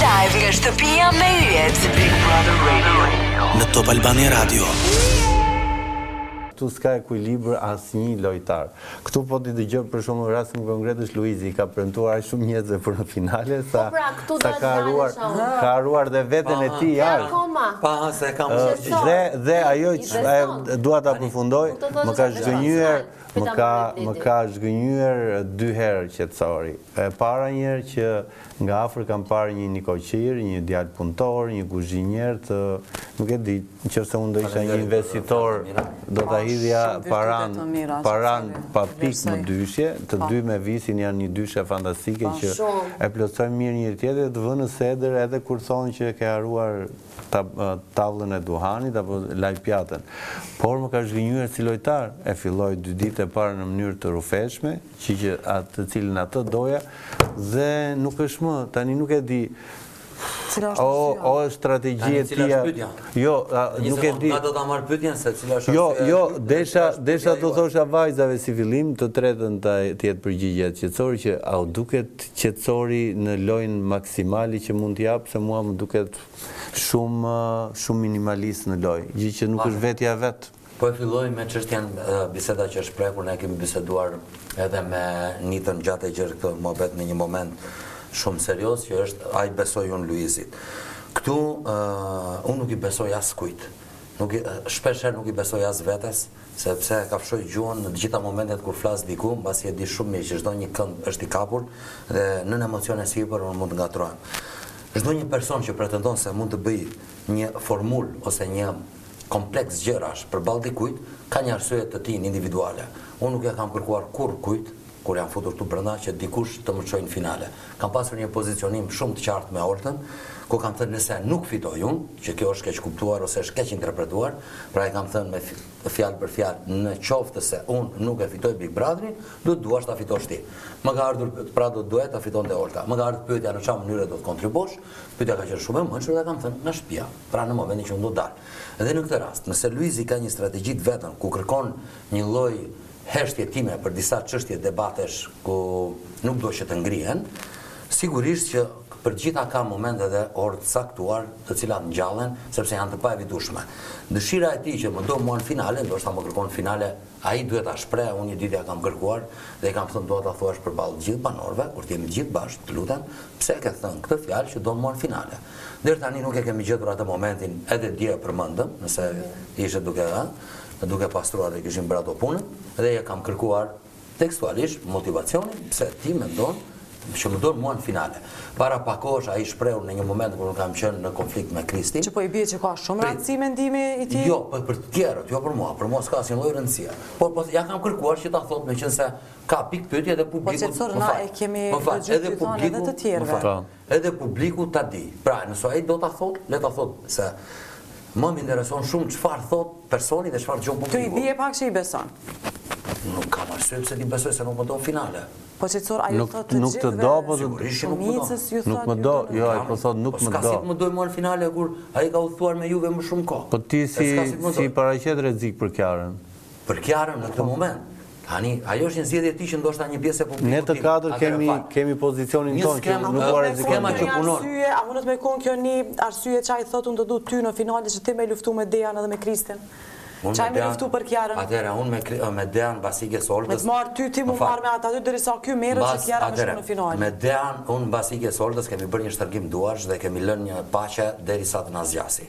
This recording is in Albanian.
Live nga shtëpia me yjet. Big Brother Radio. Në Top Albani Radio. Këtu s'ka ekuilibër asnjë lojtar. Këtu po t'i dëgjojmë për shembull rastin konkret Luizi, ka premtuar aq shumë njerëzve për në finale, po sa pra, ka harruar, ka harruar dhe veten e tij. Pa, se ka më gjithë. Dhe ajo që dua ta përfundoj, më ka zhgënjyer, Më ka zhgënjyer dy herë qetësori. E para një herë që nga afër kam parë një nikoqir, një djalë punëtor, një kuzhinier të, nuk e di, nëse unë do isha një investitor, do ta hidhja paranë, paranë pa pikë mëdyshje, të dy me visin janë një dyshje fantastike që e plotësojnë mirë njëri-tjetrin dhe të vënë në sedër edhe kur thonë që e ke harruar tavllën e duhanit apo laj pjatën. Por më ka zhgënjyer si lojtar, e filloi dy ditët e para në mënyrë të rrufeshme, që që atë të cilin unë doja, dhe nuk është më, tani nuk e di, Cila është arsyeja? O, o është strategjia e tij. Cila është pyetja? Jo, a, nuk e di. Nga do ta marr pyetjen se cila është jo, arsyeja? Jo, jo, desha, desha t'u thosha vajzave si fillim, të tretën të jetë përgjigja Qetësori a u duket qetësori në lojën maksimale që mund të japë, se mua më duket shumë shumë minimalist në lojë, gjë që nuk është vetja e vet. Po e filloj me çështjen biseda që është prekur, ne kemi biseduar edhe me Nitën gjatë e gjerë këtë muhabet në një moment shumë serioz që është a i besoj unë Luizit. Këtu unë nuk i besoj askujt. Nuk i shpeshherë nuk i besoj as vetes. Sepse e kafshoj gjuhën në të gjitha momentet kur flas diku, mbasi e di shumë mirë që çdo një kënd është i kapur dhe nën emocion e sipër unë mund të ngatrohem. Çdo një person që pretendon se mund të bëjë një formulë ose një kompleks gjërash përballë dikujt, ka një arsye të tijën individuale. Unë nuk ia kam kërkuar kurrë kujt, kur jam futur këtu brenda që dikush të më çojë në finale. Kam pasur një pozicionim shumë të qartë me Oltën, ku kam thënë nëse nuk fitoj unë, që kjo është keqkuptuar ose është keqinterpretuar, pra e kam thënë me fjalë për fjalë, në qoftë se unë nuk e fitoj Big Brother-in, do të doja ta fitosh ti. Më ka ardhur, pra do të doja ta fitonte Olta. Më ka ardhur pyetja në çfarë mënyre do të kontribuosh? Pyetja ka qenë shumë e mënçur dhe kam thënë nga shtëpia, pra në momentin që unë do të dal. Dhe në këtë rast, nëse Luizi ka një strategji të vetën ku kërkon një lloj heshtje time për disa çështje debatesh ku nuk do që të ngrihen, sigurisht që për gjitha ka momente dhe orë të caktuar të cilat ngjallen sepse janë të paevitueshme. Dëshira e tij që më do mua në finale, ndoshta më kërkon në finale, ai duhet ta shprehë, unë një ditë ja kam kërkuar dhe i kam thënë dua ta thuash përballë të gjithë banorëve, kur të jemi gjithë bashkë, të lutem, pse e ke thënë këtë fjalë që më do mua në finale. Deri tani nuk e kemi gjetur atë momentin, edhe dje e përmendëm, nëse ishte duke ëh, duke pastruar dhe kishim bërë ato punë dhe ia kam kërkuar tekstualisht motivacionin pse ti mendon që më don mua në finale. Para pak kohësh ai shprehu në një moment kur unë kam qenë në konflikt me Kristin. Që po i bie që ka shumë rëndësi mendimi i tij? Jo, po për të tjerët, jo për mua, për mua s'ka asnjë lloj rëndësie. Por po ja kam kërkuar që ta thotë meqenëse ka pikëpyetje dhe publiku. Po qartëso na e kemi të gjithë edhe publiku edhe të tjerëve. Edhe publiku ta di. Pra, nëse ai do ta thotë, le ta thotë, se mua më intereson shumë çfarë thotë personi dhe çfarë dëgjon publiku. Ty i bie pak që i beson. Nuk kam arsye pse t'i besoj se nuk më do në finale. Po që cor ajo nuk, thotë të nuk të do po të fëmicës ju thotë. Nuk më do, jo ai po thotë nuk po më do. S'ka si më do në finale kur ai ka udhëtuar me juve më shumë kohë. Po ti si si paraqet rrezik për Kiarën? Për Kiarën në këtë moment. Tani, ajo është një zgjedhje e tij që ndoshta një pjesë e publikut tim. Ne të katër kemi kemi pozicionin tonë që nuk po rrezikojmë. Skema që punon. A mundet me kon kjo një arsye çaj thotë unë po du ty në finale që ti me luftu me Dejan edhe me Kristin? Çaj me luftu për Kiarën? Atëherë unë me me Dejan mbasi ke soltës. Me të marr ty ti me u marr me ata dy derisa ky merret që Kiara me shku në finale. Me Dejan unë mbasi ke soltës kemi bërë një shtrëngim duarsh dhe kemi lënë një paqe derisa të na zgjasi.